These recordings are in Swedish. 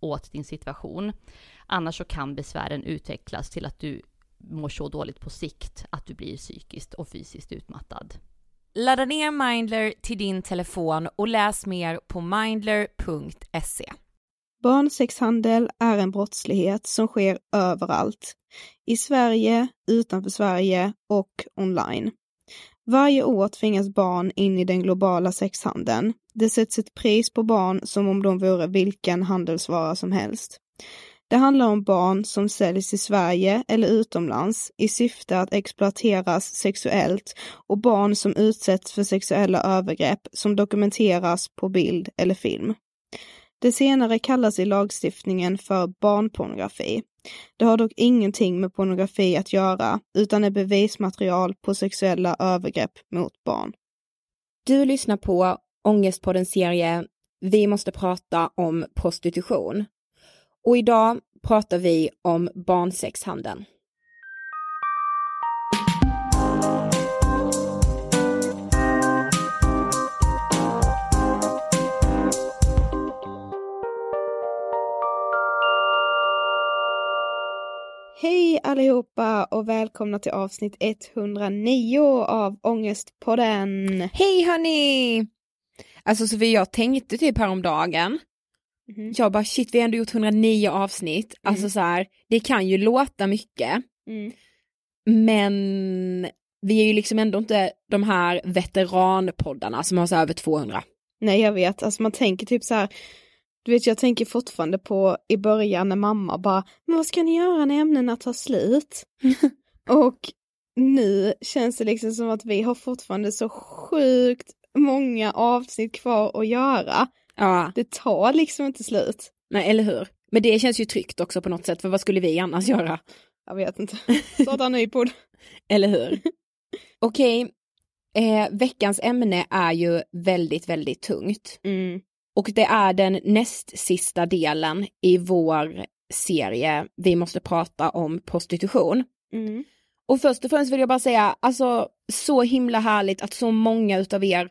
åt din situation. Annars så kan besvären utvecklas till att du mår så dåligt på sikt att du blir psykiskt och fysiskt utmattad. Ladda ner Mindler till din telefon och läs mer på mindler.se. Barnsexhandel är en brottslighet som sker överallt. I Sverige, utanför Sverige och online. Varje år tvingas barn in i den globala sexhandeln. Det sätts ett pris på barn som om de vore vilken handelsvara som helst. Det handlar om barn som säljs i Sverige eller utomlands i syfte att exploateras sexuellt och barn som utsätts för sexuella övergrepp som dokumenteras på bild eller film. Det senare kallas i lagstiftningen för barnpornografi. Det har dock ingenting med pornografi att göra, utan är bevismaterial på sexuella övergrepp mot barn. Du lyssnar på Ångestpoddens serie Vi måste prata om prostitution. Och idag pratar vi om barnsexhandeln. Hej allihopa och välkomna till avsnitt 109 av Ångestpodden. Hej hörni! Alltså Sofie, jag tänkte typ häromdagen, mm. jag bara shit vi har ändå gjort 109 avsnitt, mm. alltså så här, det kan ju låta mycket, mm. men vi är ju liksom ändå inte de här veteranpoddarna som har så över 200. Nej jag vet, alltså man tänker typ så här du vet, jag tänker fortfarande på i början när mamma bara, men vad ska ni göra när ämnena tar slut? och nu känns det liksom som att vi har fortfarande så sjukt många avsnitt kvar att göra. Ja. Det tar liksom inte slut. Nej, eller hur? Men det känns ju tryggt också på något sätt, för vad skulle vi annars göra? Jag vet inte. Starta en ny podd. eller hur? Okej, okay. eh, veckans ämne är ju väldigt, väldigt tungt. Mm. Och det är den näst sista delen i vår serie Vi måste prata om prostitution. Mm. Och först och främst vill jag bara säga, alltså så himla härligt att så många utav er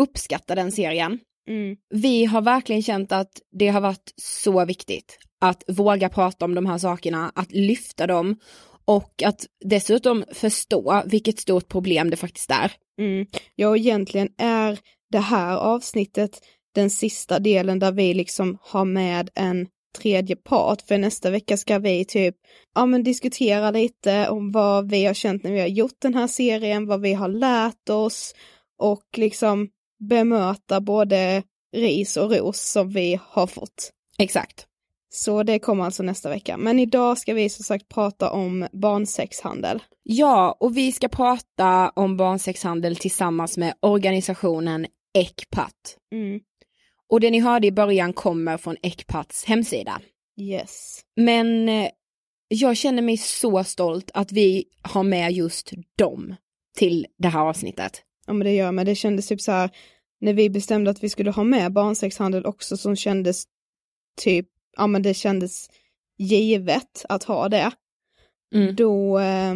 uppskattar den serien. Mm. Vi har verkligen känt att det har varit så viktigt att våga prata om de här sakerna, att lyfta dem och att dessutom förstå vilket stort problem det faktiskt är. Mm. Ja, egentligen är det här avsnittet den sista delen där vi liksom har med en tredje part, för nästa vecka ska vi typ, ja men diskutera lite om vad vi har känt när vi har gjort den här serien, vad vi har lärt oss och liksom bemöta både ris och ros som vi har fått. Exakt. Så det kommer alltså nästa vecka. Men idag ska vi som sagt prata om barnsexhandel. Ja, och vi ska prata om barnsexhandel tillsammans med organisationen ECPAT. Mm. Och det ni hörde i början kommer från Ecpats hemsida. Yes. Men eh, jag känner mig så stolt att vi har med just dem till det här avsnittet. Ja men det gör mig, det kändes typ så här när vi bestämde att vi skulle ha med barnsexhandel också som kändes typ, ja men det kändes givet att ha det. Mm. Då, eh,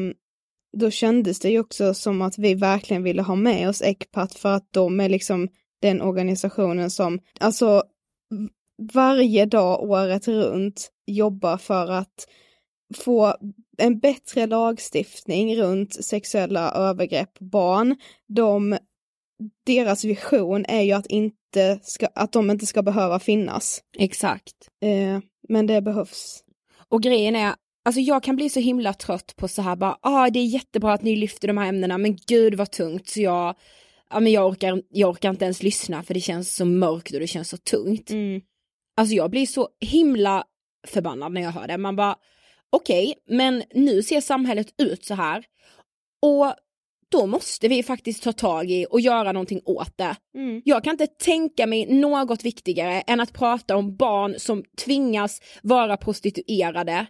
då kändes det ju också som att vi verkligen ville ha med oss Ecpat för att de är liksom den organisationen som, alltså varje dag året runt jobbar för att få en bättre lagstiftning runt sexuella övergrepp på barn. De, deras vision är ju att, inte ska, att de inte ska behöva finnas. Exakt. Eh, men det behövs. Och grejen är, alltså jag kan bli så himla trött på så här bara, ah det är jättebra att ni lyfter de här ämnena, men gud vad tungt, så jag ja men jag orkar, jag orkar inte ens lyssna för det känns så mörkt och det känns så tungt. Mm. Alltså jag blir så himla förbannad när jag hör det. Man bara, okej, okay, men nu ser samhället ut så här. Och då måste vi faktiskt ta tag i och göra någonting åt det. Mm. Jag kan inte tänka mig något viktigare än att prata om barn som tvingas vara prostituerade,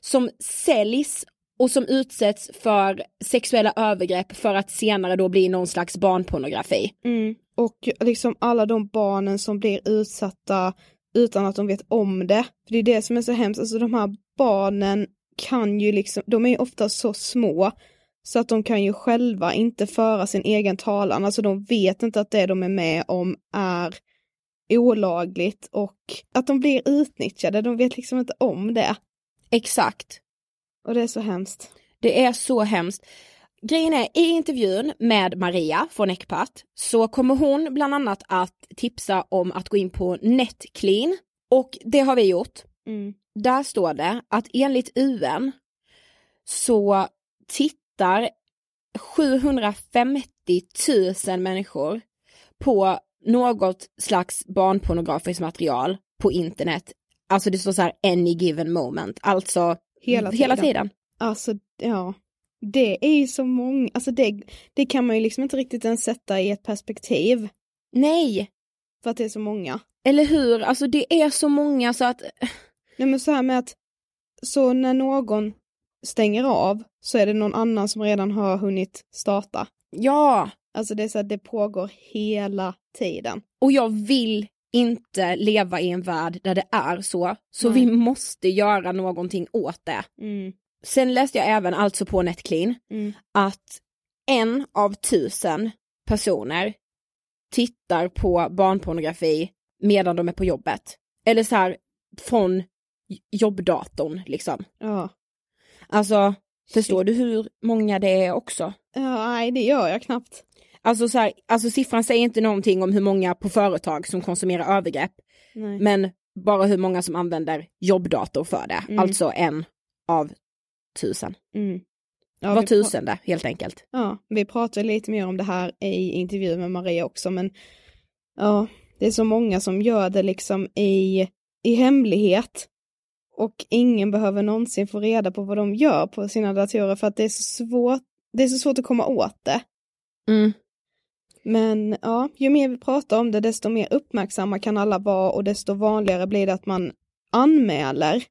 som säljs och som utsätts för sexuella övergrepp för att senare då bli någon slags barnpornografi. Mm. Och liksom alla de barnen som blir utsatta utan att de vet om det. För det är det som är så hemskt, alltså de här barnen kan ju liksom, de är ju ofta så små så att de kan ju själva inte föra sin egen talan, alltså de vet inte att det de är med om är olagligt och att de blir utnyttjade, de vet liksom inte om det. Exakt. Och det är så hemskt. Det är så hemskt. Grejen är, i intervjun med Maria från Ecpat så kommer hon bland annat att tipsa om att gå in på Netclean och det har vi gjort. Mm. Där står det att enligt UN så tittar 750 000 människor på något slags barnpornografiskt material på internet. Alltså det står så här any given moment, alltså Hela hela tiden. tiden. Alltså, ja. Det är ju så många, alltså det, det kan man ju liksom inte riktigt ens sätta i ett perspektiv. Nej, För att det är så många. eller hur? Alltså det är så många så att Nej men så här med att, så när någon stänger av så är det någon annan som redan har hunnit starta. ja, Alltså det är så att det pågår hela tiden. och jag vill inte leva i en värld där det är så, så Nej. vi måste göra någonting åt det. Mm. Sen läste jag även alltså på Netclean Mm. att en av tusen personer tittar på barnpornografi medan de är på jobbet. Eller så här från jobbdatorn liksom. Ja. Alltså, förstår du hur många det är också? ja. Nej det gör jag knappt. Alltså, så här, alltså siffran säger inte någonting om hur många på företag som konsumerar övergrepp, Nej. men bara hur många som använder jobbdator för det. Mm. Alltså en av tusen. Mm. Ja, Var tusende helt enkelt. Ja, vi pratar lite mer om det här i intervjun med Maria också, men ja, det är så många som gör det liksom i, i hemlighet. Och ingen behöver någonsin få reda på vad de gör på sina datorer för att det är så svårt, det är så svårt att komma åt det. Mm. Men ja, ju mer vi pratar om det, desto mer uppmärksamma kan alla vara och desto vanligare blir det att man anmäler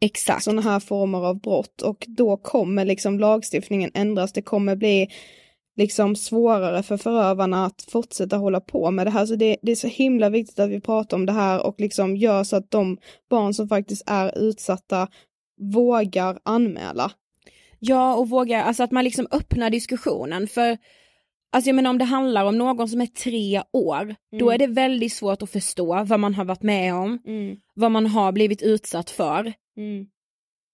Exakt. sådana här former av brott och då kommer liksom lagstiftningen ändras. Det kommer bli liksom svårare för förövarna att fortsätta hålla på med det här. Så det, det är så himla viktigt att vi pratar om det här och liksom gör så att de barn som faktiskt är utsatta vågar anmäla. Ja, och våga, alltså att man liksom öppnar diskussionen för Alltså jag menar om det handlar om någon som är tre år, då Mm. är det väldigt svårt att förstå vad man har varit med om, Mm, vad man har blivit utsatt för. mm,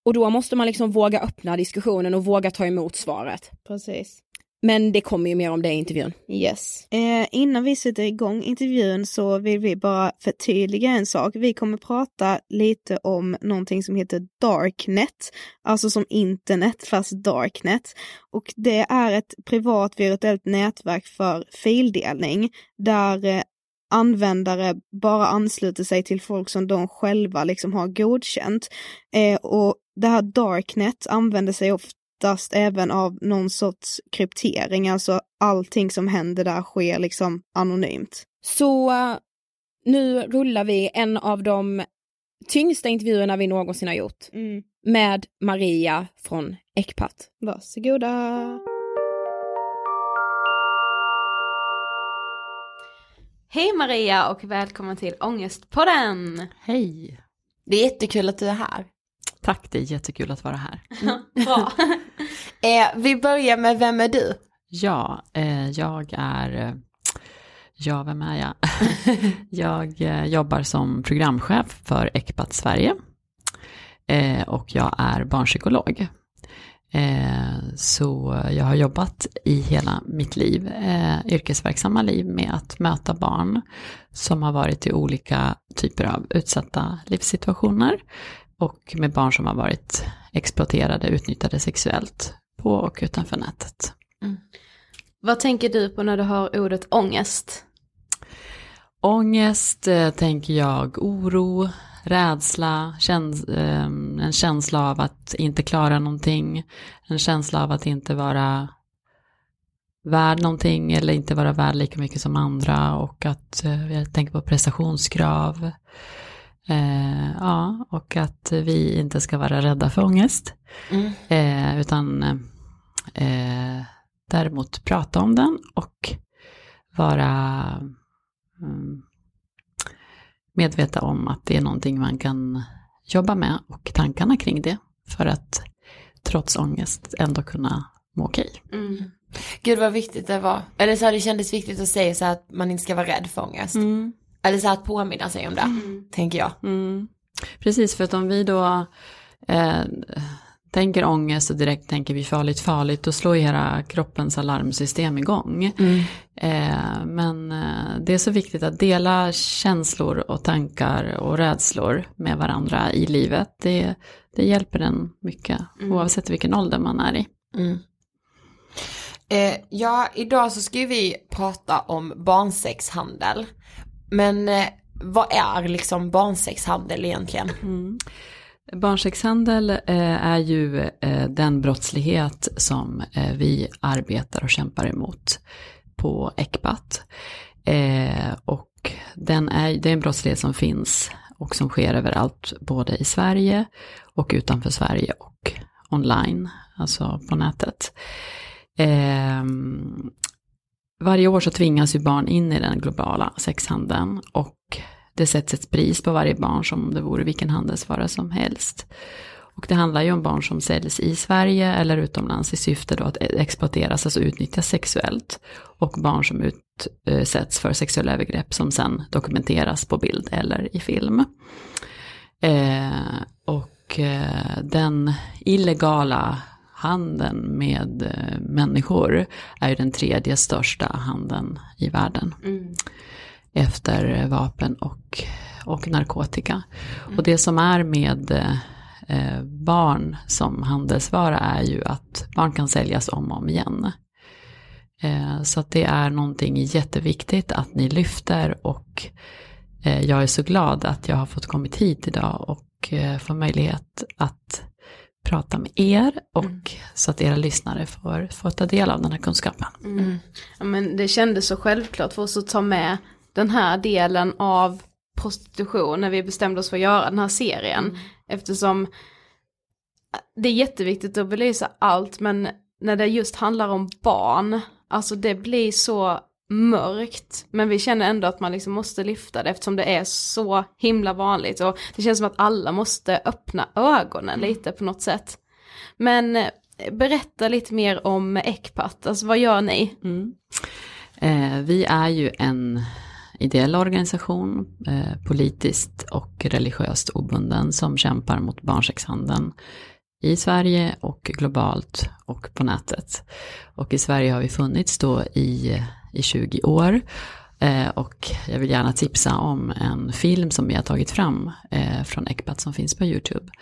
Och då måste man liksom våga öppna diskussionen och våga ta emot svaret. precis. Men det kommer ju mer om det i intervjun. Yes. Eh, innan vi sätter igång intervjun så vill vi bara förtydliga en sak. Vi kommer prata lite om någonting som heter Darknet, alltså som internet fast Darknet. Och det är ett privat virtuellt nätverk för fildelning där eh, användare bara ansluter sig till folk som de själva liksom har godkänt. Eh, och det här Darknet använder sig oftast även av någon sorts kryptering, alltså allting som händer där sker liksom anonymt. Så eh, nu rullar vi en av de tyngsta intervjuerna vi någonsin har gjort med Maria från Ecpat. Varsågoda! Hej Maria och välkommen till Ångestpodden! Hej! Det är jättekul att du är här. Tack, det är jättekul att vara här. Bra. Eh, vi börjar med Vem är du? Ja, eh, jag är... eh, Ja, vem är jag? jag eh, jobbar som programchef för Ecpat Sverige. Eh, och jag är barnpsykolog. Eh, så jag har jobbat i hela mitt liv, eh, yrkesverksamma liv, med att möta barn som har varit i olika typer av utsatta livssituationer. Och med barn som har varit exploaterade, utnyttjade sexuellt på och utanför nätet. Vad tänker du på när du hör ordet ångest? Ångest eh, tänker jag, oro, rädsla, käns eh, en känsla av att inte klara någonting, en känsla av att inte vara värd någonting eller inte vara värd lika mycket som andra och att eh, jag tänker på prestationskrav. Eh, ja, och att vi inte ska vara rädda för ångest. Mm. Eh, utan eh, däremot prata om den och vara mm, medveta om att det är någonting man kan jobba med och tankarna kring det för att trots ångest ändå kunna må okej. Mm. Gud vad viktigt det var. Eller så här, det kändes viktigt att säga så att man inte ska vara rädd för ångest. Mm. Eller så att påminna sig om det, tänker jag. Mm. Precis, för att om vi då eh, tänker ångest och direkt tänker vi farligt, farligt, då slår hela kroppens alarmsystem igång. Mm. Eh, men eh, det är så viktigt att dela känslor och tankar och rädslor med varandra i livet. Det, det hjälper en mycket, Mm. oavsett vilken ålder man är i. Mm. Eh, ja, idag så ska vi prata om barnsexhandel. Men eh, vad är liksom barnsexhandel egentligen? Mm. Barnsexhandel eh, är ju eh, den brottslighet som eh, vi arbetar och kämpar emot på ECPAT. Eh, och den är, det är en brottslighet som finns och som sker överallt, både i Sverige och utanför Sverige och online, alltså på nätet. Eh, varje år så tvingas ju barn in i den globala sexhandeln och det sätts ett pris på varje barn som om det vore vilken handelsvara som helst. Och det handlar ju om barn som säljs i Sverige eller utomlands i syfte då att e- exploateras, alltså utnyttjas sexuellt. Och barn som utsätts för sexuella övergrepp som sen dokumenteras på bild eller i film. Eh, och eh, den illegala handeln med eh, människor är ju den tredje största handeln i världen. Efter vapen och, och narkotika. Och det som är med eh, barn som handelsvara är ju att barn kan säljas om och om igen. Eh, så att det är någonting jätteviktigt att ni lyfter och eh, jag är så glad att jag har fått kommit hit idag och eh, få möjlighet att prata med er och så att era lyssnare får, får ta del av den här kunskapen. Mm. Ja, men det kändes så självklart för oss att ta med den här delen av prostitution när vi bestämde oss för att göra den här serien. Eftersom det är jätteviktigt att belysa allt men när det just handlar om barn, alltså det blir så mörkt. Men vi känner ändå att man liksom måste lyfta det eftersom det är så himla vanligt. Och det känns som att alla måste öppna ögonen lite på något sätt. Men eh, berätta lite mer om ECPAT, alltså vad gör ni? Eh, vi är ju en ideell organisation, eh, politiskt och religiöst obunden, som kämpar mot barnsexhandeln i Sverige och globalt och på nätet. Och i Sverige har vi funnits då i, i 20 år. Eh, och jag vill gärna tipsa om en film som vi har tagit fram eh, från Ecpat som finns på YouTube.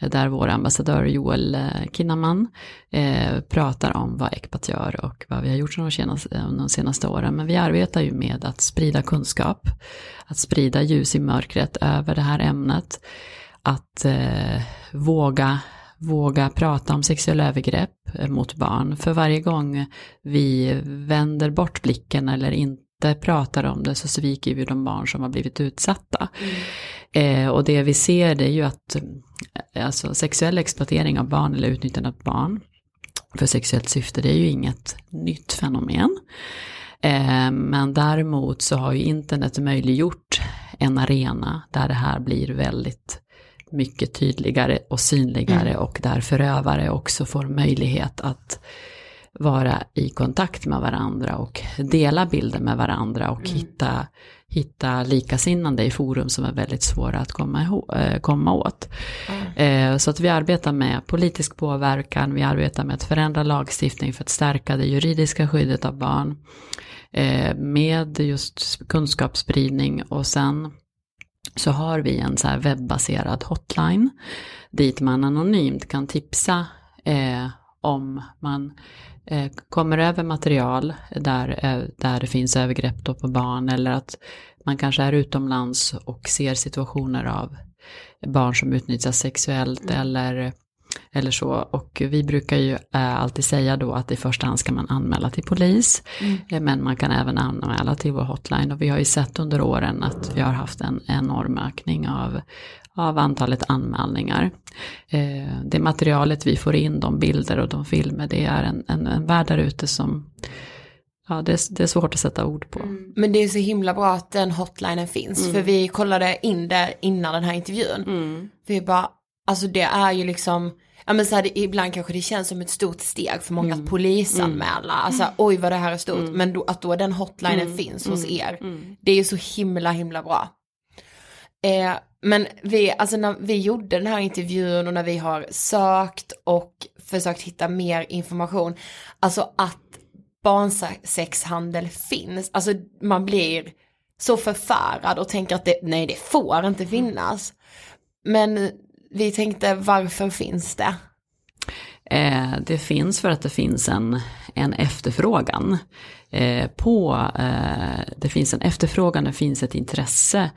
Eh, där vår ambassadör Joel eh, Kinnaman eh, pratar om vad Ecpat gör och vad vi har gjort de senaste, de senaste åren. Men vi arbetar ju med att sprida kunskap, att sprida ljus i mörkret över det här ämnet. Att eh, våga våga prata om sexuella övergrepp eh, mot barn. För varje gång vi vänder bort blicken eller inte pratar om det så sviker vi de barn som har blivit utsatta. Eh, och det vi ser det är ju att eh, alltså, sexuell exploatering av barn eller utnyttjande av barn för sexuellt syfte det är ju inget nytt fenomen. Eh, men däremot så har ju internet möjliggjort en arena där det här blir väldigt mycket tydligare och synligare Mm. och där förövare också får möjlighet att vara i kontakt med varandra och dela bilder med varandra och hitta, hitta likasinnande i forum som är väldigt svåra att komma, ihåg, eh, komma åt. Eh, Så att vi arbetar med politisk påverkan, vi arbetar med att förändra lagstiftning för att stärka det juridiska skyddet av barn. eh, Med just kunskapsspridning och sen så har vi en så webbaserad hotline dit man anonymt kan tipsa eh, om man eh, kommer över material där, eh, där det finns övergrepp på barn eller att man kanske är utomlands och ser situationer av barn som utnyttjas sexuellt eller eller så. Och vi brukar ju äh, alltid säga då att i första hand ska man anmäla till polis. Mm. Eh, men man kan även anmäla till vår hotline. Och vi har ju sett under åren att vi har haft en enorm ökning av, av antalet anmälningar. Eh, det materialet vi får in, de bilder och de filmer, det är en, en, en värld där ute som Ja, det är, det är svårt att sätta ord på. Mm. Men det är så himla bra att den hotlinen finns. Mm. För vi kollade in det innan den här intervjun. Mm. Vi bara, alltså det är ju liksom, ja men så här, det, ibland kanske det känns som ett stort steg för många mm. att polisanmäla. Mm. Alltså oj vad det här är stort. Mm. Men då, att då den hotlinen mm. finns hos mm. er. Det är ju så himla himla bra. Eh, men vi, alltså när vi gjorde den här intervjun och när vi har sökt och försökt hitta mer information. Alltså att barnsexhandel finns. Alltså man blir så förfärad och tänker att det, nej det får inte finnas. Men vi tänkte varför finns det? Eh, det finns för att det finns en, en efterfrågan. Eh, på, eh, det finns en efterfrågan, det finns ett intresse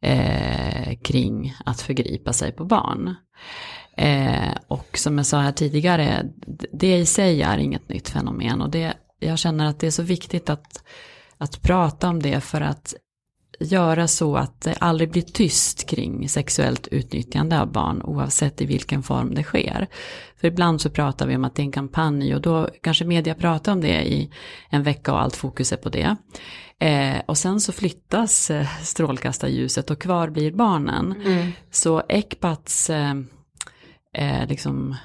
eh, kring att förgripa sig på barn. Eh, och som jag sa här tidigare, det i sig är inget nytt fenomen och det jag känner att det är så viktigt att, att prata om det för att göra så att det aldrig blir tyst kring sexuellt utnyttjande av barn oavsett i vilken form det sker. För ibland så pratar vi om att det är en kampanj och då kanske media pratar om det i en vecka och allt fokus är på det. Eh, och sen så flyttas eh, strålkastarljuset och kvar blir barnen. Mm. Så Ecpats eh, eh liksom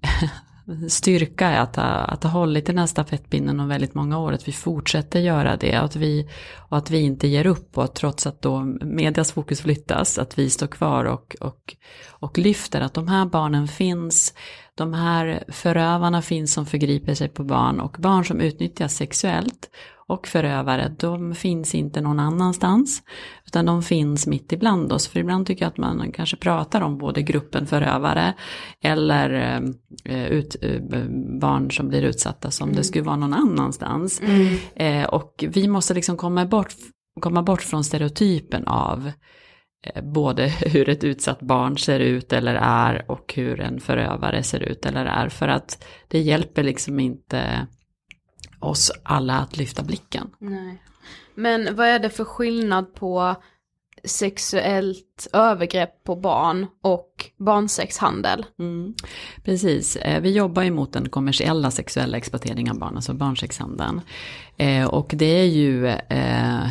styrka är att ha, att ha hållit den här stafettpinnen om väldigt många år, att vi fortsätter göra det och att vi, och att vi inte ger upp och att trots att då medias fokus flyttas, att vi står kvar och, och, och lyfter att de här barnen finns, de här förövarna finns som förgriper sig på barn och barn som utnyttjas sexuellt och förövare, de finns inte någon annanstans. Utan de finns mitt ibland oss. För ibland tycker jag att man kanske pratar om både gruppen förövare eller eh, ut, eh, barn som blir utsatta som mm. det skulle vara någon annanstans. Mm. Eh, och vi måste liksom komma bort, komma bort från stereotypen av både hur ett utsatt barn ser ut eller är och hur en förövare ser ut eller är. För att det hjälper liksom inte oss alla att lyfta blicken. Nej. Men vad är det för skillnad på sexuellt övergrepp på barn och barnsexhandel. Mm. Precis, eh, vi jobbar ju mot den kommersiella sexuella exploateringen av barn, alltså barnsexhandeln. Eh, och det är ju eh,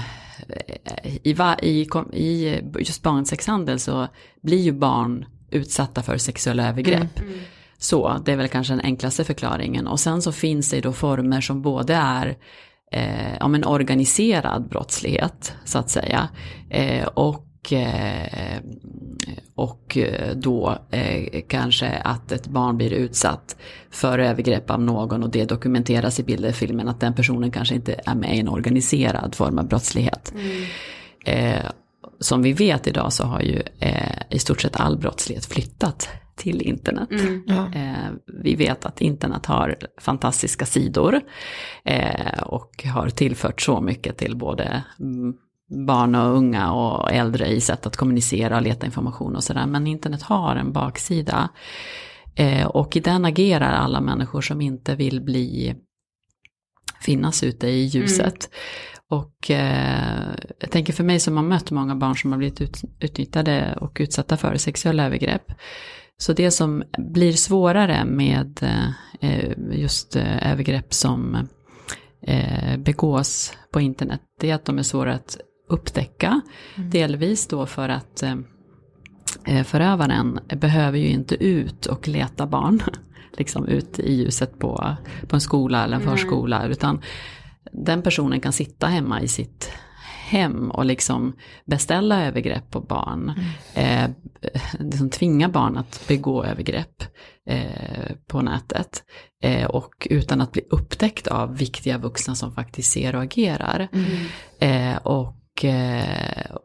i, i, i just barnsexhandel så blir ju barn utsatta för sexuella övergrepp. Mm. Mm. Så, det är väl kanske den enklaste förklaringen. Och sen så finns det då former som både är eh, ja, men organiserad brottslighet, så att säga. Eh, och, eh, och då eh, kanske att ett barn blir utsatt för övergrepp av någon och det dokumenteras i filmen att den personen kanske inte är med i en organiserad form av brottslighet. Mm. Eh, som vi vet idag så har ju eh, i stort sett all brottslighet flyttat till internet. Mm, ja. eh, vi vet att internet har fantastiska sidor eh, och har tillfört så mycket till både barn och unga och äldre i sätt att kommunicera och leta information och sådär. Men internet har en baksida. Eh, och i den agerar alla människor som inte vill bli finnas ute i ljuset. Mm. Och eh, jag tänker för mig som har mött många barn som har blivit ut, utnyttjade och utsatta för sexuella övergrepp. Så det som blir svårare med eh, just eh, övergrepp som eh, begås på internet, det är att de är svåra att upptäcka. Mm. Delvis då för att förövaren behöver ju inte ut och leta barn, liksom ut i ljuset på, på en skola eller en förskola, mm. utan den personen kan sitta hemma i sitt hem och liksom beställa övergrepp på barn. Mm. Eh, liksom tvinga barn att begå övergrepp eh, på nätet. Eh, och utan att bli upptäckt av viktiga vuxna som faktiskt ser och agerar. Mm. Eh, och, eh,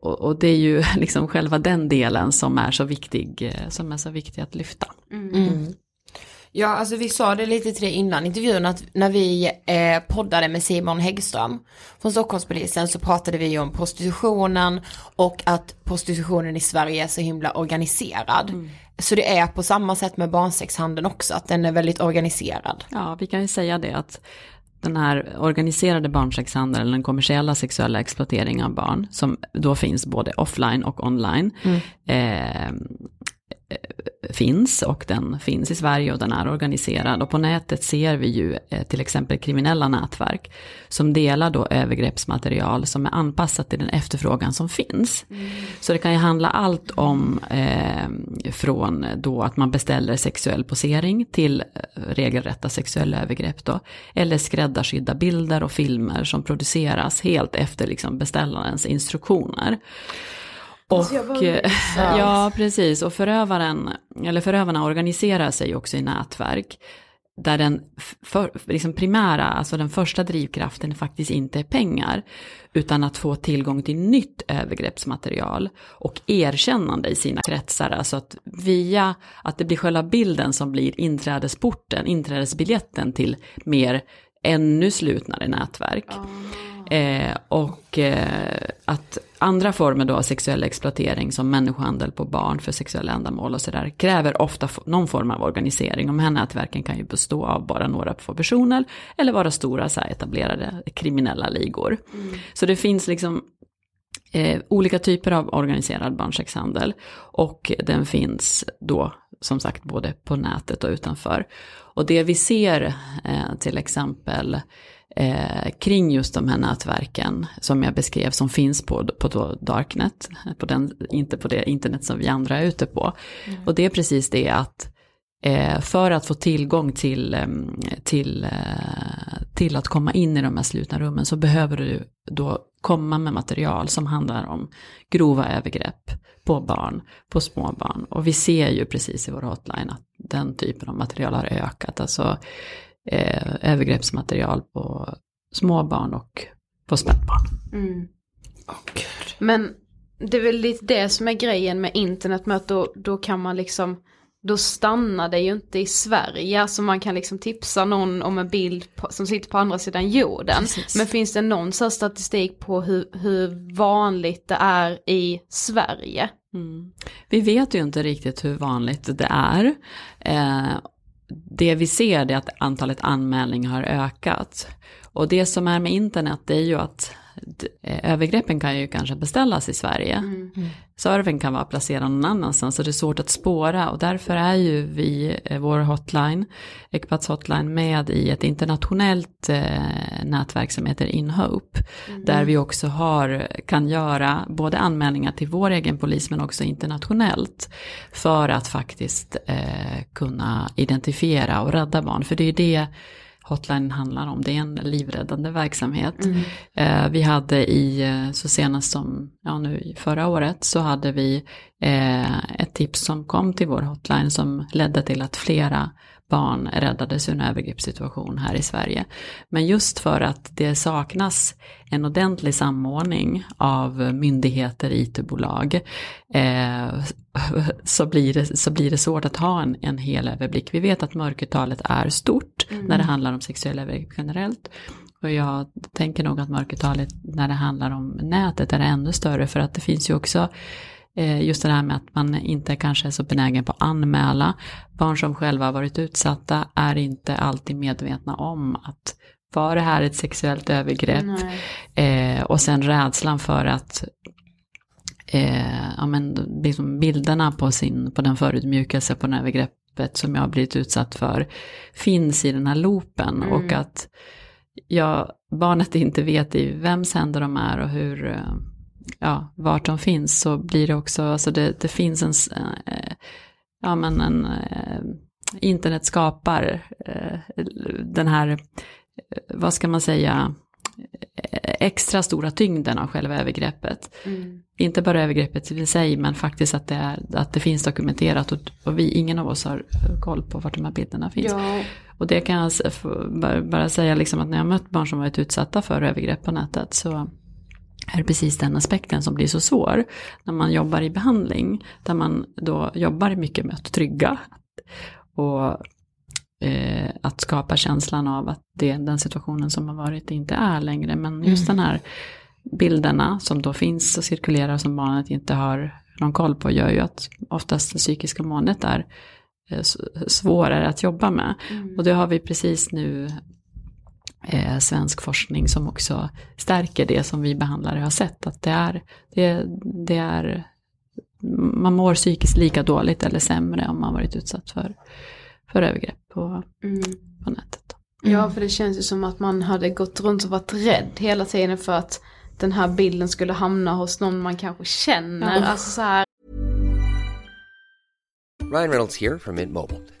och, och, det är ju liksom själva den delen som är så viktig, eh, som är så viktig att lyfta. Mm. mm. Ja, alltså vi sa det lite till dig innan intervjun att när vi eh, poddade med Simon Häggström från Stockholmspolisen så pratade vi om prostitutionen och att prostitutionen i Sverige är så himla organiserad. Mm. Så det är på samma sätt med barnsexhandeln också, att den är väldigt organiserad. Ja, vi kan ju säga det att den här organiserade barnsexhandeln, den kommersiella sexuella exploateringen av barn, som då finns både offline och online, mm. eh, finns och den finns i Sverige och den är organiserad. Och på nätet ser vi ju eh, till exempel kriminella nätverk som delar då övergreppsmaterial som är anpassat till den efterfrågan som finns. Mm. Så det kan ju handla allt om eh, från då att man beställer sexuell posering till eh, regelrätta sexuella övergrepp då. Eller skräddarsydda bilder och filmer som produceras helt efter liksom beställarens instruktioner. Och, eh, ja, precis. Och förövaren, eller förövarna organiserar sig också i nätverk. Där den för, liksom primära, alltså den första drivkraften faktiskt inte är pengar. Utan att få tillgång till nytt övergreppsmaterial och erkännande i sina kretsar. Alltså att via att det blir själva bilden som blir inträdesporten, inträdesbiljetten till mer ännu slutnare nätverk. Oh. Eh, och eh, att andra former då av sexuell exploatering som människohandel på barn för sexuella ändamål och sådär kräver ofta någon form av organisering. De här nätverken kan ju bestå av bara några få personer eller vara stora så här, etablerade kriminella ligor. Mm. Så det finns liksom eh, olika typer av organiserad barnsexhandel och den finns då som sagt både på nätet och utanför. Och det vi ser eh, till exempel eh, kring just de här nätverken som jag beskrev som finns på, på Darknet, på den, inte på det internet som vi andra är ute på. Mm. Och det är precis det att eh, för att få tillgång till, till, eh, till att komma in i de här slutna rummen så behöver du då komma med material som handlar om grova övergrepp på barn, på små barn. Och vi ser ju precis i vår hotline att den typen av material har ökat. Alltså eh, övergreppsmaterial på småbarn och på spädbarn. Mm. Oh, Men det är väl lite det som är grejen med internet med att då, då kan man liksom då stannar det ju inte i Sverige. Alltså man kan liksom tipsa någon om en bild på, som sitter på andra sidan jorden. Precis. Men finns det någon så statistik på hur, hur vanligt det är i Sverige? Mm. Vi vet ju inte riktigt hur vanligt det är. Eh, det vi ser är att antalet anmälningar har ökat. Och det som är med internet det är ju att övergreppen kan ju kanske beställas i Sverige. Mm. Servern kan vara placerad någon annanstans så det är svårt att spåra och därför är ju vi, eh, vår hotline, Ecpats hotline med i ett internationellt eh, nätverk som heter InHope. Mm. Där vi också har, kan göra både anmälningar till vår egen polis men också internationellt. För att faktiskt eh, kunna identifiera och rädda barn. För det är det Hotline handlar om. Det är en livräddande verksamhet. Mm. Eh, vi hade i, eh, så senast som, ja nu förra året, så hade vi eh, ett tips som kom till vår hotline som ledde till att flera barn räddades ur en övergreppssituation här i Sverige. Men just för att det saknas en ordentlig samordning av myndigheter, IT-bolag, eh, så, blir det, så blir det svårt att ha en, en hel överblick. Vi vet att mörkertalet är stort mm. när det handlar om sexuella övergrepp generellt. Och jag tänker nog att mörkertalet när det handlar om nätet är ännu större för att det finns ju också Eh, just det här med att man inte kanske är så benägen på att anmäla. Barn som själva varit utsatta är inte alltid medvetna om att var det här ett sexuellt övergrepp? Eh, och sen rädslan för att eh, ja, men, liksom bilderna på, sin, på den förutmjukelse på den övergreppet som jag har blivit utsatt för finns i den här loopen mm. och att ja, barnet inte vet i vems händer de är och hur eh, ja, vart de finns så blir det också, alltså det, det finns en, eh, ja men en, eh, internet skapar eh, den här, vad ska man säga, extra stora tyngden av själva övergreppet. Mm. Inte bara övergreppet i sig men faktiskt att det, är, att det finns dokumenterat och, och, vi, ingen av oss har koll på vart de här bilderna finns. Ja. Och det kan jag bara, säga liksom att när jag mött barn som varit utsatta för övergrepp på nätet så är precis den aspekten som blir så svår när man jobbar i behandling. Där man då jobbar mycket med att trygga. Och eh, att skapa känslan av att det, den situationen som har varit inte är längre. Men just Mm. den här bilderna som då finns och cirkulerar som barnet inte har någon koll på gör ju att oftast det psykiska måendet är eh, svårare att jobba med. Och det har vi precis nu eh, svensk forskning som också stärker det som vi behandlare har sett. Att det är, det, det är man mår psykiskt lika dåligt eller sämre om man varit utsatt för, för övergrepp på, på nätet. Ja, för det känns ju som att man hade gått runt och varit rädd hela tiden för att den här bilden skulle hamna hos någon man kanske känner. Ja. Alltså så här, Ryan Reynolds here from Mint Mobile.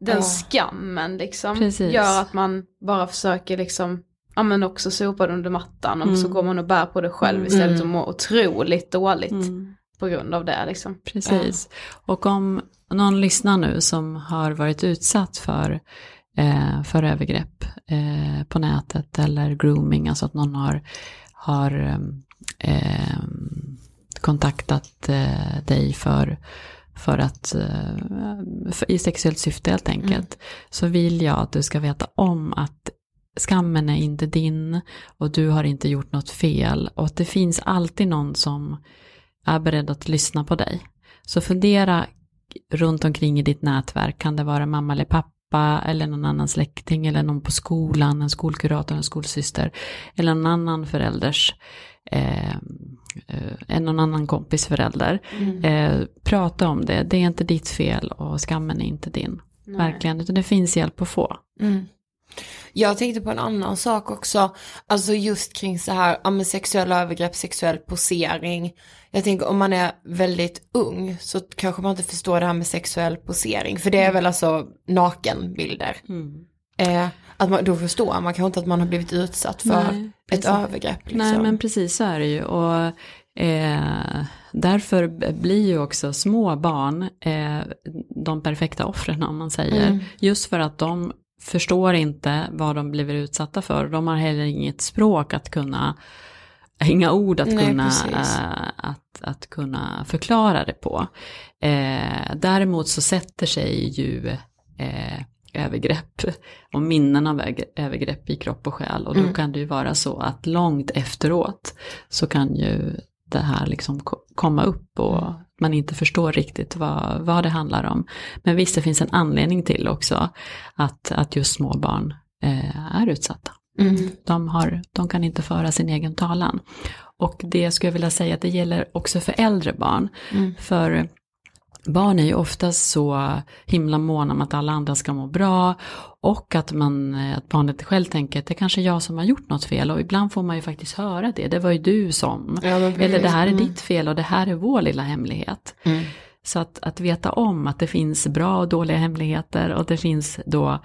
Den Ja. skammen liksom Precis. gör att man bara försöker liksom, ja men också sopa det under mattan och Mm. så går man och bär på det själv Mm. istället och mår otroligt dåligt Mm. på grund av det liksom. Precis. Och om någon lyssnar nu som har varit utsatt för, eh, för övergrepp eh, på nätet eller grooming, alltså att någon har, har ehm, kontaktat eh, dig för, för att, eh, för, i sexuellt syfte helt enkelt, så vill jag att du ska veta om att skammen är inte din och du har inte gjort något fel och att det finns alltid någon som är beredd att lyssna på dig. Så fundera runt omkring i ditt nätverk, kan det vara mamma eller pappa eller någon annan släkting eller någon på skolan, en skolkurator, en skolsyster eller någon annan förälders, eh, eh, en någon annan kompis förälder. Mm. Eh, prata om det, det är inte ditt fel och skammen är inte din. Nej. Verkligen, utan det finns hjälp att få. Mm. Jag tänkte på en annan sak också, alltså just kring så här, ja men sexuella övergrepp, sexuell posering. Jag tänker om man är väldigt ung så kanske man inte förstår det här med sexuell posering, för det är väl alltså nakenbilder. Eh, att man, då förstår man kanske inte att man har blivit utsatt för Nej, ett övergrepp. Liksom. Nej men precis så är det ju. Och, eh, därför blir ju också små barn eh, de perfekta offren om man säger. Mm. Just för att de förstår inte vad de blir utsatta för. De har heller inget språk att kunna, inga ord att, Nej, kunna, eh, att, att kunna förklara det på. Eh, däremot så sätter sig ju eh, övergrepp och minnen av övergrepp i kropp och själ. Och då Mm. kan det ju vara så att långt efteråt så kan ju det här liksom ko- komma upp och man inte förstår riktigt vad, vad det handlar om. Men visst, det finns en anledning till också att, att just små barn eh, är utsatta. Mm. De, har, de kan inte föra sin egen talan. Och det skulle jag vilja säga att det gäller också för äldre barn. Mm. För barn är ju oftast så himla måna om att alla andra ska må bra och att, man, att barnet själv tänker att det är kanske är jag som har gjort något fel och ibland får man ju faktiskt höra det, det var ju du som. Ja. Eller det här är Mm. ditt fel och det här är vår lilla hemlighet. Mm. Så att, att veta om att det finns bra och dåliga hemligheter och det finns då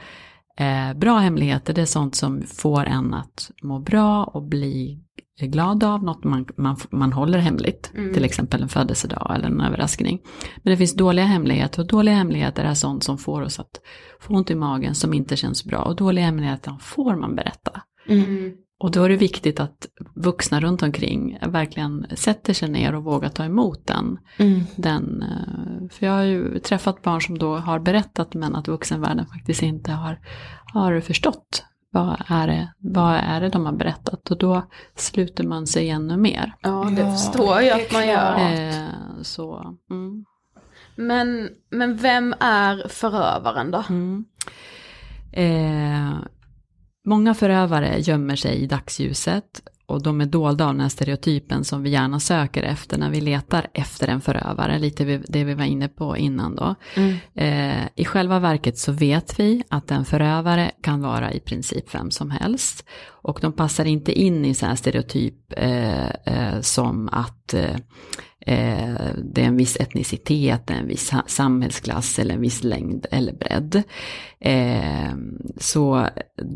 Eh, bra hemligheter, det är sånt som får en att må bra och bli glad av, något man, man, man håller hemligt. Mm. Till exempel en födelsedag eller en överraskning. Men det finns dåliga hemligheter och dåliga hemligheter är sånt som får oss att få ont i magen som inte känns bra. Och dåliga hemligheter får man berätta. Mm. Och då är det viktigt att vuxna runt omkring verkligen sätter sig ner och vågar ta emot den. Mm. den eh, för jag har ju träffat barn som då har berättat men att vuxenvärlden faktiskt inte har, har förstått vad är, det, vad är det de har berättat och då sluter man sig ännu mer. Ja, det förstår jag att man gör. Eh, så, mm. Men, men vem är förövaren då? Mm. Eh, många förövare gömmer sig i dagsljuset och de är dolda av den här stereotypen som vi gärna söker efter när vi letar efter en förövare, lite det vi var inne på innan då. Mm. Eh, I själva verket så vet vi att en förövare kan vara i princip vem som helst. Och de passar inte in i så här stereotyp eh, eh, som att eh, det är en viss etnicitet, en viss samhällsklass eller en viss längd eller bredd. Eh, så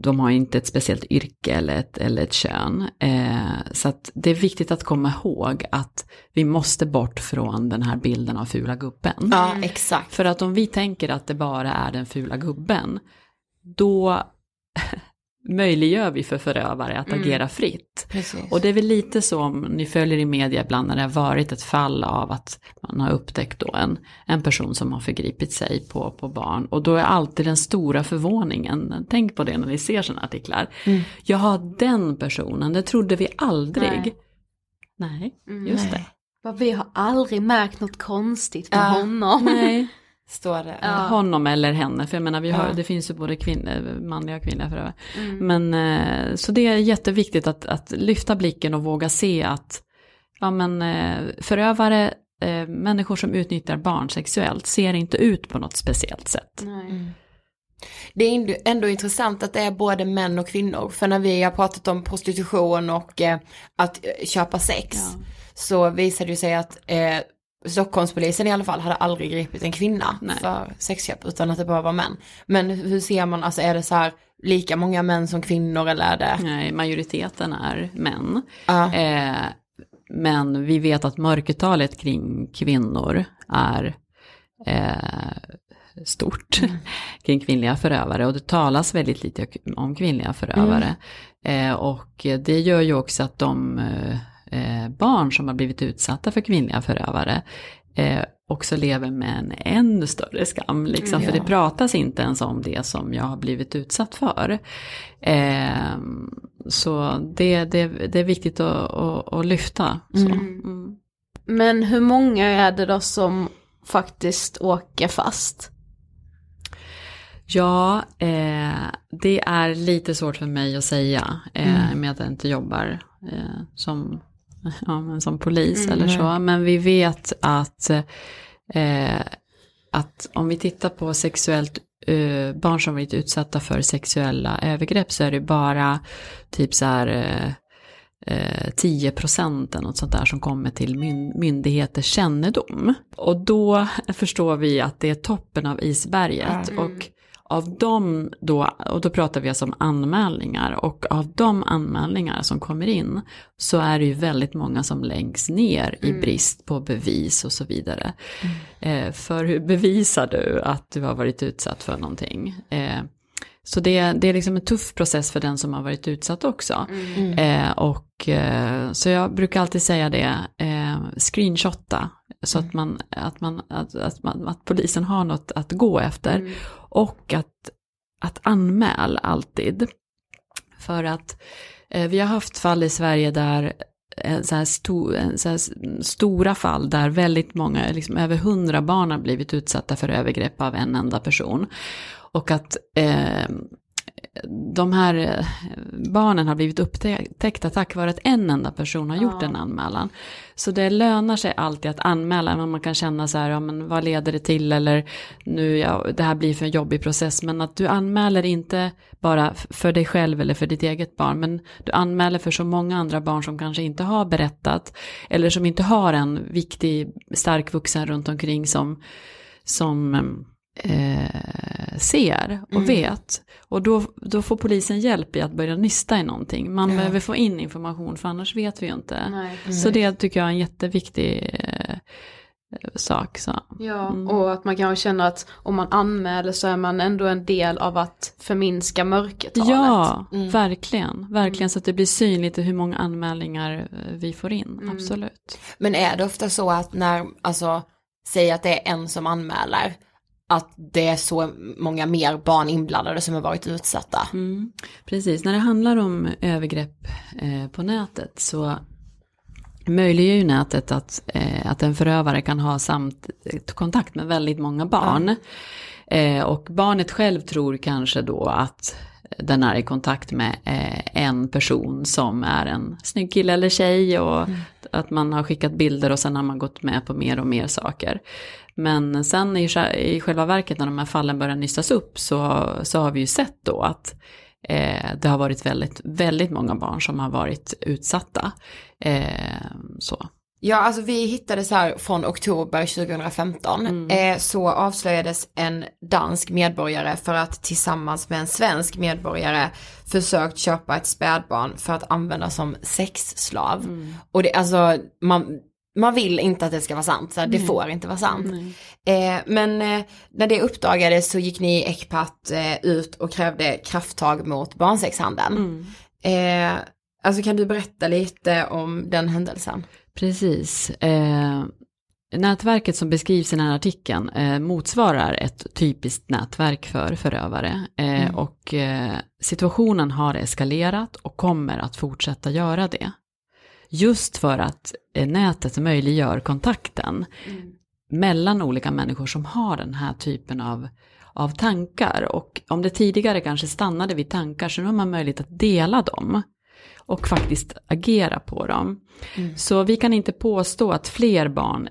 de har inte ett speciellt yrke eller ett, eller ett kön. Eh, så att det är viktigt att komma ihåg att vi måste bort från den här bilden av fula gubben. Ja, exakt. För att om vi tänker att det bara är den fula gubben, då möjliggör vi för förövare att Mm. agera fritt. Precis. Och det är väl lite så om ni följer i media ibland när det har varit ett fall av att man har upptäckt då en, en person som har förgripit sig på, på barn. Och då är alltid den stora förvåningen, tänk på det när ni ser sådana artiklar. Mm. Jaha, den personen, det trodde vi aldrig. Nej. Nej, Mm. just Nej. det. Vi har aldrig märkt något konstigt med Ja. honom. Nej. Står det. Ja. Honom eller henne, för jag menar vi har, Ja. det finns ju både kvinnor, manliga och kvinnliga förövare. Mm. Men eh, så det är jätteviktigt att, att lyfta blicken och våga se att ja, men, eh, förövare, eh, människor som utnyttjar barn sexuellt ser inte ut på något speciellt sätt. Nej. Mm. Det är ändå- ändå intressant att det är både män och kvinnor. För när vi har pratat om prostitution och eh, att eh, köpa sex. Ja. Så visade det sig att eh, Stockholmspolisen i alla fall hade aldrig gripit en kvinna Nej. för sexköp. Utan att det bara var män. Men hur ser man, alltså är det så här lika många män som kvinnor eller är det? Nej, majoriteten är män. Ja. Eh, men vi vet att mörkertalet kring kvinnor är eh, stort kring kvinnliga förövare och det talas väldigt lite om kvinnliga förövare. Eh, och det gör ju också att de eh, barn som har blivit utsatta för kvinnliga förövare eh, också lever med en ännu större skam. Liksom, För Ja. det pratas inte ens om det som jag har blivit utsatt för. Eh, så det, det, det är viktigt att, att, att lyfta. Mm. Men hur många är det då som faktiskt åker fast? Ja, eh, det är lite svårt för mig att säga eh, Mm. med att jag inte jobbar eh, som, ja, men som polis Mm, eller så. Men vi vet att, eh, att om vi tittar på sexuellt eh, barn som varit utsatta för sexuella övergrepp så är det bara typ så här eh, eh, 10 procent eller något sånt där som kommer till myn- myndigheters kännedom. Och då förstår vi att det är toppen av isberget. Mm. Och av dem då, och då pratar vi alltså om anmälningar, och av de anmälningar som kommer in så är det ju väldigt många som längs ner i Mm. brist på bevis och så vidare. Eh, för hur bevisar du att du har varit utsatt för någonting? Eh, så det, det är liksom en tuff process för den som har varit utsatt också. Mm. Eh, och, eh, så jag brukar alltid säga det, eh, screenshotta, så att, man, att, man, att, att, man, att polisen har något att gå efter. Och att, att anmäl alltid. För att eh, vi har haft fall i Sverige där en så här, sto, en så här stora fall där väldigt många, liksom över hundra barn har blivit utsatta för övergrepp av en enda person. Och att eh, de här eh, barnen har blivit upptäckta tack vare att en enda person har gjort Ja. en anmälan. Så det lönar sig alltid att anmäla, men man kan känna så här, ja men vad leder det till eller nu, ja, det här blir för en jobbig process. Men att du anmäler inte bara för dig själv eller för ditt eget barn, men du anmäler för så många andra barn som kanske inte har berättat, eller som inte har en viktig, stark vuxen runt omkring som, som eh, ser och Mm. vet. Och då, då får polisen hjälp i att börja nysta i någonting. Man Ja. behöver få in information för annars vet vi ju inte. Nej, så det tycker jag är en jätteviktig eh, sak. Så. Ja, Mm. och att man kanske känner att om man anmäler så är man ändå en del av att förminska mörkertalet. Ja, Mm. verkligen. Verkligen så att det blir synligt hur många anmälningar eh, vi får in. Mm. Absolut. Men är det ofta så att när, alltså, säg att det är en som anmäler, att det är så många mer barn inblandade som har varit utsatta? Mm. Precis, när det handlar om övergrepp eh, på nätet så möjliggör ju nätet att, eh, att en förövare kan ha samt eh, kontakt med väldigt många barn. Eh, och barnet själv tror kanske då att den är i kontakt med eh, en person som är en snygg kille eller tjej och att man har skickat bilder och sen har man gått med på mer och mer saker. Men sen i, i själva verket när de här fallen börjar nystas upp så, så har vi ju sett då att eh, det har varit väldigt, väldigt många barn som har varit utsatta. Eh, så. Ja, alltså vi hittade så här från oktober 2015 eh, så avslöjades en dansk medborgare för att tillsammans med en svensk medborgare försökt köpa ett spädbarn för att använda som sexslav. Och det, alltså, man, man vill inte att det ska vara sant, så här, det får inte vara sant. Eh, men eh, när det uppdagades så gick ni i Ecpat eh, ut och krävde krafttag mot barnsexhandeln. Eh, alltså kan du berätta lite om den händelsen? Precis. Eh, nätverket som beskrivs i den här artikeln eh, motsvarar ett typiskt nätverk för förövare. Eh, Mm. Och eh, situationen har eskalerat och kommer att fortsätta göra det. Just för att eh, nätet möjliggör kontakten mellan olika människor som har den här typen av, av tankar. Och om det tidigare kanske stannade vid tankar så nu har man möjlighet att dela dem och faktiskt agera på dem. Så vi kan inte påstå att fler barn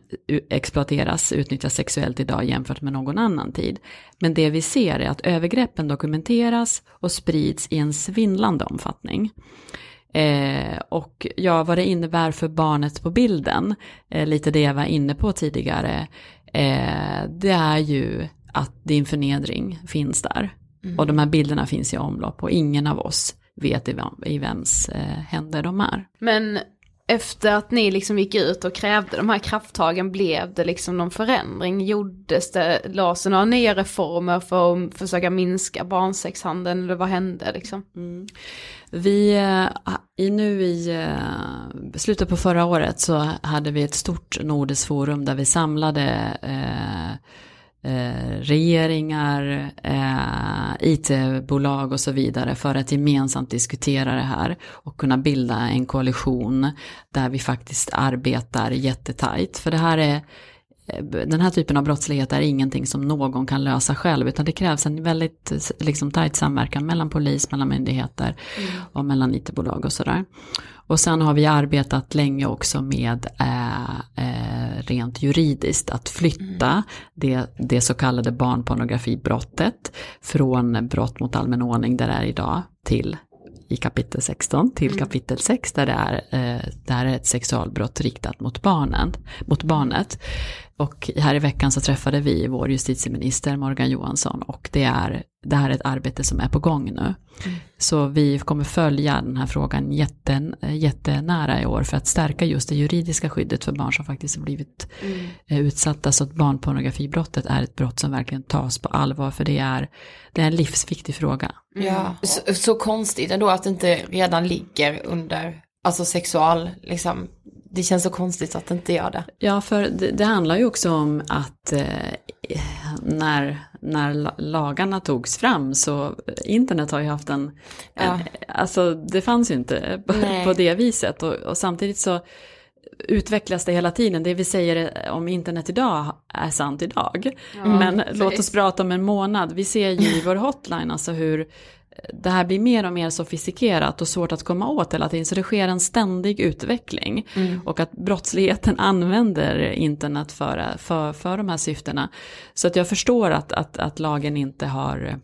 exploateras, utnyttjas sexuellt idag jämfört med någon annan tid. Men det vi ser är att övergreppen dokumenteras och sprids i en svindlande omfattning. Eh, och ja, vad det innebär för barnet på bilden, eh, lite det jag var inne på tidigare, eh, det är ju att din förnedring finns där. Mm. Och de här bilderna finns i omlopp och ingen av oss vet i, vem, i vems eh, händer de är. Men efter att ni liksom gick ut och krävde de här krafttagen blev det liksom någon förändring? Gjordes det, lades det några nya reformer för att försöka minska barnsexhandeln eller vad hände liksom? Mm. Vi, eh, i nu i eh, slutet på förra året så hade vi ett stort nordiskt forum där vi samlade eh, eh, regeringar, eh, IT-bolag och så vidare för att gemensamt diskutera det här och kunna bilda en koalition där vi faktiskt arbetar jättetajt. För det här är eh, den här typen av brottslighet är ingenting som någon kan lösa själv utan det krävs en väldigt liksom, tajt samverkan mellan polis, mellan myndigheter och mellan IT-bolag och sådär. Och sen har vi arbetat länge också med eh, eh, rent juridiskt att flytta det, det så kallade barnpornografibrottet från brott mot allmän ordning där det är idag till i kapitel 16 till kapitel 6 där det är, eh, där är ett sexualbrott riktat mot, barnen, mot barnet. Och här i veckan så träffade vi vår justitieminister Morgan Johansson och det, är, det här är ett arbete som är på gång nu. Så vi kommer följa den här frågan jätten, jättenära i år för att stärka just det juridiska skyddet för barn som faktiskt har blivit eh, utsatta. Så att barnpornografibrottet är ett brott som verkligen tas på allvar för det är, det är en livsviktig fråga. Ja, så, så konstigt ändå att det inte redan ligger under, alltså sexual, liksom, det känns så konstigt att det inte gör det. Ja, för det, det handlar ju också om att eh, när, när la- lagarna togs fram så internet har ju haft en, en alltså det fanns ju inte på, på det viset och, och samtidigt så utvecklas det hela tiden. Det vi säger om internet idag är sant idag. Ja, Men precis. låt oss prata om en månad. Vi ser ju i vår hotline alltså hur det här blir mer och mer sofistikerat och svårt att komma åt hela tiden. Så det sker en ständig utveckling. Mm. Och att brottsligheten använder internet för, för, för de här syftena. Så att jag förstår att, att, att lagen inte har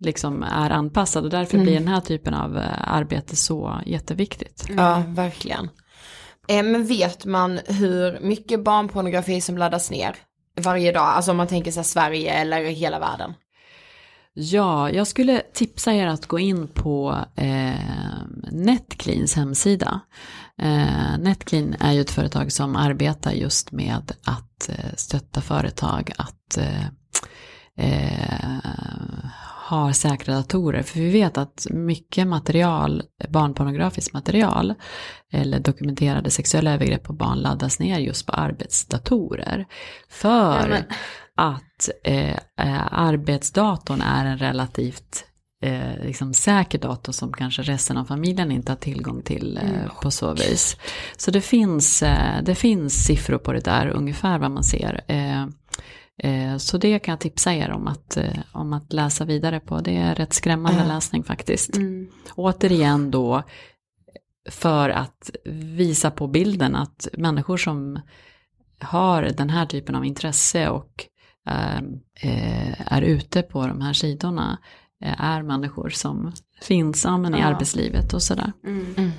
liksom är anpassad och därför Mm. blir den här typen av eh, arbete så jätteviktigt. Ja, verkligen. Eh, men vet man hur mycket barnpornografi som laddas ner varje dag? Alltså om man tänker sig Sverige eller hela världen. Ja, jag skulle tipsa er att gå in på eh, Netcleans hemsida. Eh, Netclean är ju ett företag som arbetar just med att eh, stötta företag att eh, eh, ha säkra datorer. För vi vet att mycket material, barnpornografiskt material eller dokumenterade sexuella övergrepp på barn laddas ner just på arbetsdatorer. För Ja, att eh, eh, arbetsdatorn är en relativt eh, liksom säker dator som kanske resten av familjen inte har tillgång till eh, Mm. på så vis. Så det finns, eh, det finns siffror på det där, ungefär vad man ser. Eh, eh, så det kan jag tipsa er om att, om att läsa vidare på. Det är rätt skrämmande Ja. läsning faktiskt. Mm. Återigen då för att visa på bilden att människor som har den här typen av intresse och är ute på de här sidorna eh, är människor som finns ja, men i Ja. arbetslivet och sådär. Mm.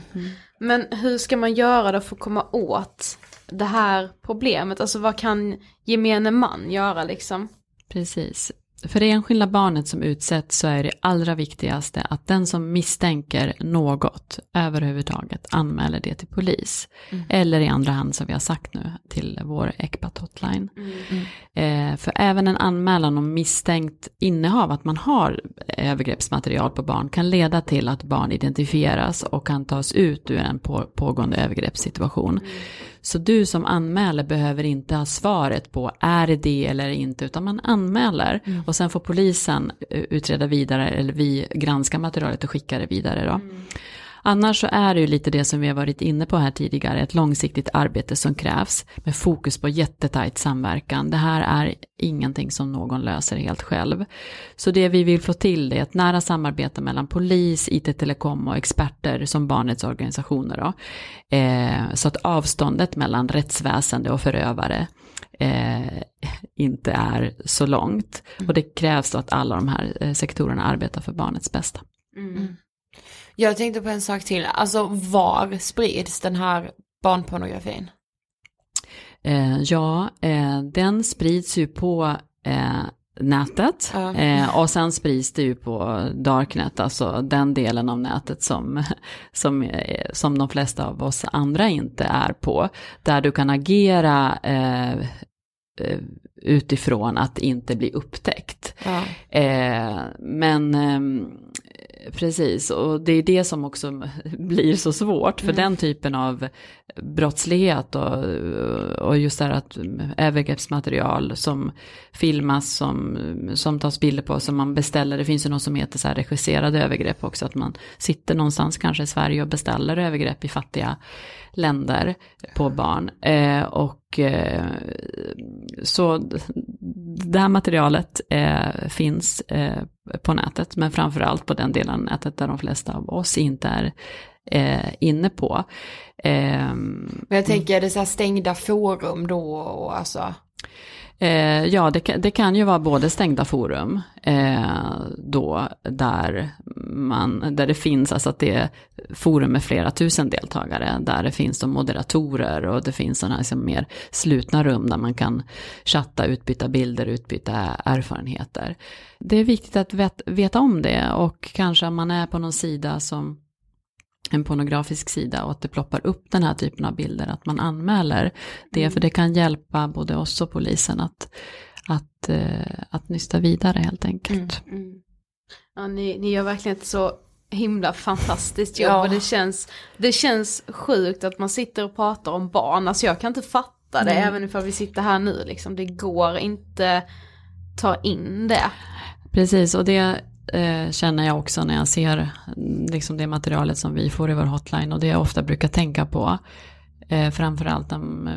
Men hur ska man göra då för att komma åt det här problemet? Alltså vad kan gemene man göra liksom? Precis. För det enskilda barnet som utsätts så är det allra viktigaste att den som misstänker något överhuvudtaget anmäler det till polis. Mm. Eller i andra hand som vi har sagt nu till vår ECPAT hotline. Mm. Eh, för även en anmälan om misstänkt innehav, att man har övergreppsmaterial på barn, kan leda till att barn identifieras och kan tas ut ur en på, pågående övergreppssituation. Så du som anmäler behöver inte ha svaret på är det det eller inte, utan man anmäler och sen får polisen eh, utreda vidare eller vi granskar materialet och skickar det vidare då. Annars så är det ju lite det som vi har varit inne på här tidigare, ett långsiktigt arbete som krävs med fokus på jättetajt samverkan. Det här är ingenting som någon löser helt själv. Så det vi vill få till det är ett nära samarbete mellan polis, IT-telekom och experter som barnets organisationer. Då. Eh, så att avståndet mellan rättsväsende och förövare eh, inte är så långt. Och det krävs då att alla de här eh, sektorerna arbetar för barnets bästa. Mm. Jag tänkte på en sak till, alltså var sprids den här barnpornografin? Eh, ja, eh, den sprids ju på eh, nätet eh, och sen sprids det ju på Darknet, alltså den delen av nätet som, som, eh, som de flesta av oss andra inte är på. Där du kan agera eh, utifrån att inte bli upptäckt. Ja. Eh, men ehm, precis, och det är det som också blir så svårt för Mm. den typen av brottslighet och, och just det här att övergreppsmaterial som filmas, som, som tas bilder på, som man beställer. Det finns ju något som heter så här regisserade övergrepp också, att man sitter någonstans kanske i Sverige och beställer övergrepp i fattiga länder på barn. Eh, och eh, så det här materialet eh, finns eh, på nätet, men framförallt på den delen av nätet där de flesta av oss inte är eh, inne på. Eh, Men jag tänker, är det så här stängda forum då och alltså? Eh, ja, det, kan- det kan ju vara både stängda forum eh, då där, man, där det finns, alltså att det är forum med flera tusen deltagare, där det finns de moderatorer och det finns sådana liksom mer slutna rum där man kan chatta, utbyta bilder, utbyta erfarenheter. Det är viktigt att vet, veta om det och kanske om man är på någon sida som en pornografisk sida och att det ploppar upp den här typen av bilder, att man anmäler det, för det kan hjälpa både oss och polisen att, att, eh, att nysta vidare helt enkelt. Mm. Ja, ni, ni gör verkligen ett så himla fantastiskt jobb Ja. och det känns, det känns sjukt att man sitter och pratar om barn. Alltså jag kan inte fatta det Nej. även ifall vi sitter här nu liksom. Det går inte ta in det. Precis, och det eh, känner jag också när jag ser mm, liksom det materialet som vi får i vår hotline och det jag ofta brukar tänka på. Eh, framförallt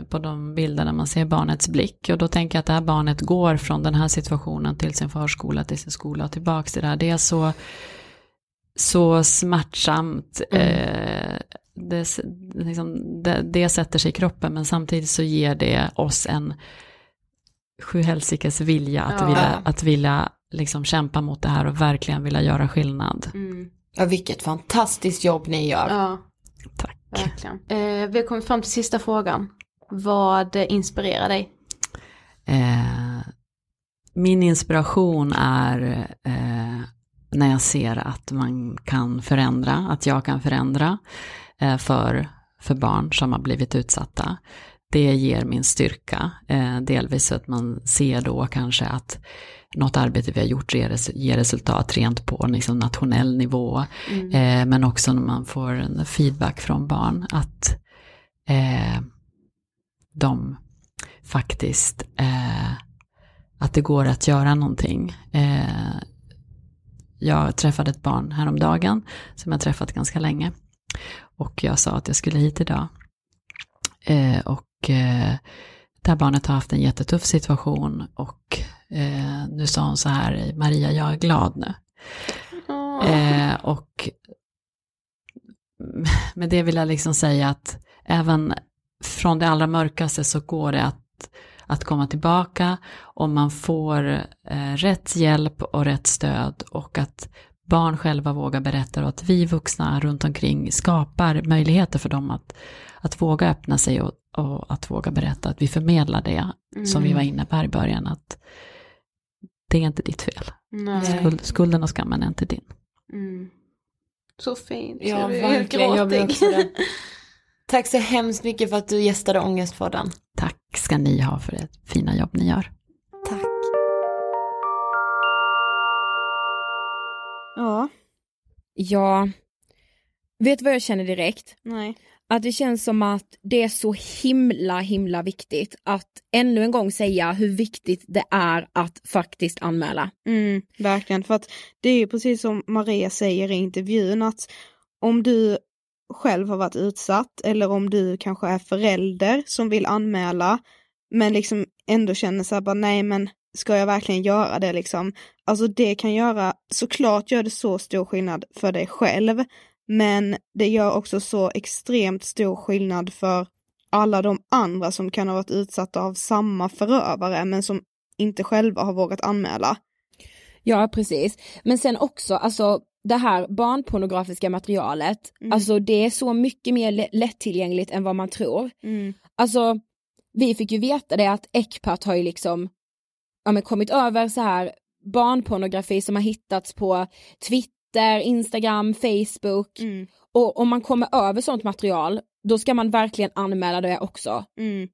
på de bilder där man ser barnets blick och då tänker jag att det här barnet går från den här situationen till sin förskola, till sin skola och tillbaks till det här. Det är så, så smärtsamt. Eh, det, liksom, det, det sätter sig i kroppen men samtidigt så ger det oss en sjuhelsikes vilja att Ja. vilja, att vilja liksom kämpa mot det här och verkligen vilja göra skillnad. Ja, vilket fantastiskt jobb ni gör. Ja, Tack. verkligen. Eh, vi har kommit fram till sista frågan. Vad inspirerar dig? Eh, min inspiration är eh, när jag ser att man kan förändra, att jag kan förändra eh, för, för barn som har blivit utsatta. Det ger min styrka, eh, delvis att man ser då kanske att något arbete vi har gjort ger, resultat rent på liksom nationell nivå. Mm. Eh, men också när man får en feedback från barn att eh, de faktiskt, eh, att det går att göra någonting. Eh, jag träffade ett barn häromdagen som jag träffat ganska länge. Och jag sa att jag skulle hit idag. Eh, och eh, det här barnet har haft en jättetuff situation och eh, nu sa hon så här, Maria jag är glad nu. Eh, och med det vill jag liksom säga att även från det allra mörkaste så går det att, att komma tillbaka om man får eh, rätt hjälp och rätt stöd och att barn själva vågar berätta och att vi vuxna runt omkring skapar möjligheter för dem att, att våga öppna sig och, och att våga berätta, att vi förmedlar det mm. som vi mm. var inne på här i början, att det är inte ditt fel. Skuld, skulden och skammen är inte din. Mm. Så fint. Ja, verkligen. Jag blir också det. Tack så hemskt mycket för att du gästade Ångestpodden. Tack ska ni ha för det fina jobb ni gör. Tack. Ja. Ja, vet du vad jag känner direkt? Nej. Att det känns som att det är så himla himla viktigt att ännu en gång säga hur viktigt det är att faktiskt anmäla. Mm, verkligen, för att det är ju precis som Maria säger i intervjun att om du själv har varit utsatt eller om du kanske är förälder som vill anmäla men liksom ändå känner så här bara nej men ska jag verkligen göra det liksom? Alltså det kan göra, såklart gör det så stor skillnad för dig själv men det gör också så extremt stor skillnad för alla de andra som kan ha varit utsatta av samma förövare men som inte själva har vågat anmäla. Ja precis, men sen också alltså det här barnpornografiska materialet, mm. alltså det är så mycket mer lättillgängligt än vad man tror. Mm. Alltså vi fick ju veta det att Ecpat har ju liksom ja, men kommit över så här barnpornografi som har hittats på Twitter, Instagram, Facebook mm. och om man kommer över sånt material då ska man verkligen anmäla det också. Mm.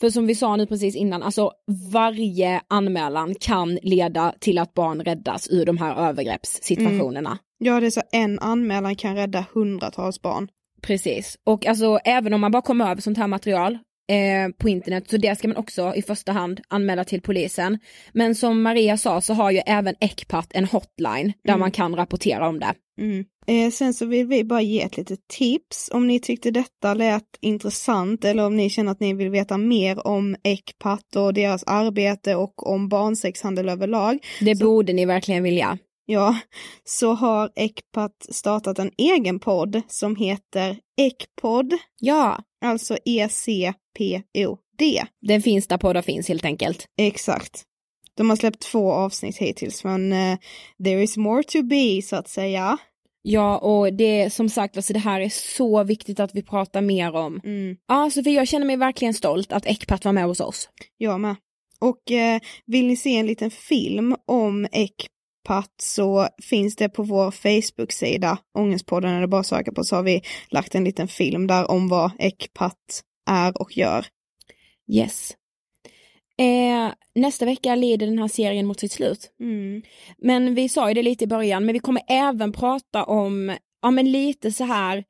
För som vi sa nu precis innan, alltså varje anmälan kan leda till att barn räddas ur de här övergreppssituationerna. Mm. Ja, det är så en anmälan kan rädda hundratals barn. Precis, och alltså även om man bara kommer över sånt här material eh, på internet så det ska man också i första hand anmäla till polisen. Men som Maria sa så har ju även Ecpat en hotline där mm. man kan rapportera om det. Mm. Eh, sen så vill vi bara ge ett litet tips om ni tyckte detta lät intressant eller om ni känner att ni vill veta mer om Ecpat och deras arbete och om barnsexhandel överlag. Det så, borde ni verkligen vilja. Ja, så har Ecpat startat en egen podd som heter Ecpod. Ja. Alltså E-C-P-O-D. Den finns där poddar finns helt enkelt. Exakt. De har släppt två avsnitt hittills men uh, there is more to be så att säga. Ja och det är som sagt, alltså det här är så viktigt att vi pratar mer om. Mm. Ja, för jag känner mig verkligen stolt att Ecpat var med hos oss. Jag med. Och eh, vill ni se en liten film om Ecpat så finns det på vår Facebook-sida, Ångestpodden, eller bara söka på så har vi lagt en liten film där om vad Ecpat är och gör. Yes. Eh, nästa vecka leder den här serien mot sitt slut. Mm. Men vi sa ju det lite i början, men vi kommer även prata om, ja men lite så här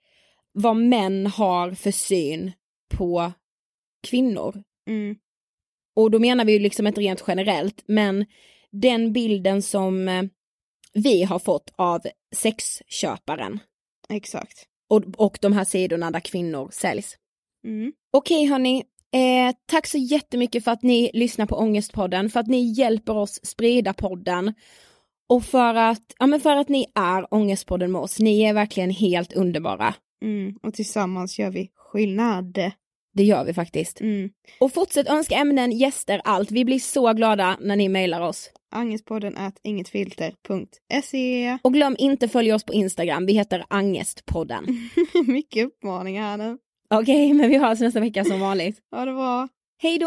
vad män har för syn på kvinnor. Mm. Och då menar vi ju liksom inte rent generellt, men den bilden som eh, vi har fått av sexköparen. Exakt. Och, och de här sidorna där kvinnor säljs. Mm. Okej hörni, Eh, tack så jättemycket för att ni lyssnar på Ångestpodden, för att ni hjälper oss sprida podden och för att, ja, men för att ni är Ångestpodden med oss. Ni är verkligen helt underbara. Mm, och tillsammans gör vi skillnad. Det gör vi faktiskt. Mm. Och fortsätt önska ämnen, gäster, allt. Vi blir så glada när ni mejlar oss. Angestpodden är ingetfilter.se Och glöm inte följa oss på Instagram, vi heter Angestpodden. Mycket uppmaningar här nu. Okej, okay, men vi hörs nästa vecka som vanligt. Ha det bra. Hej då!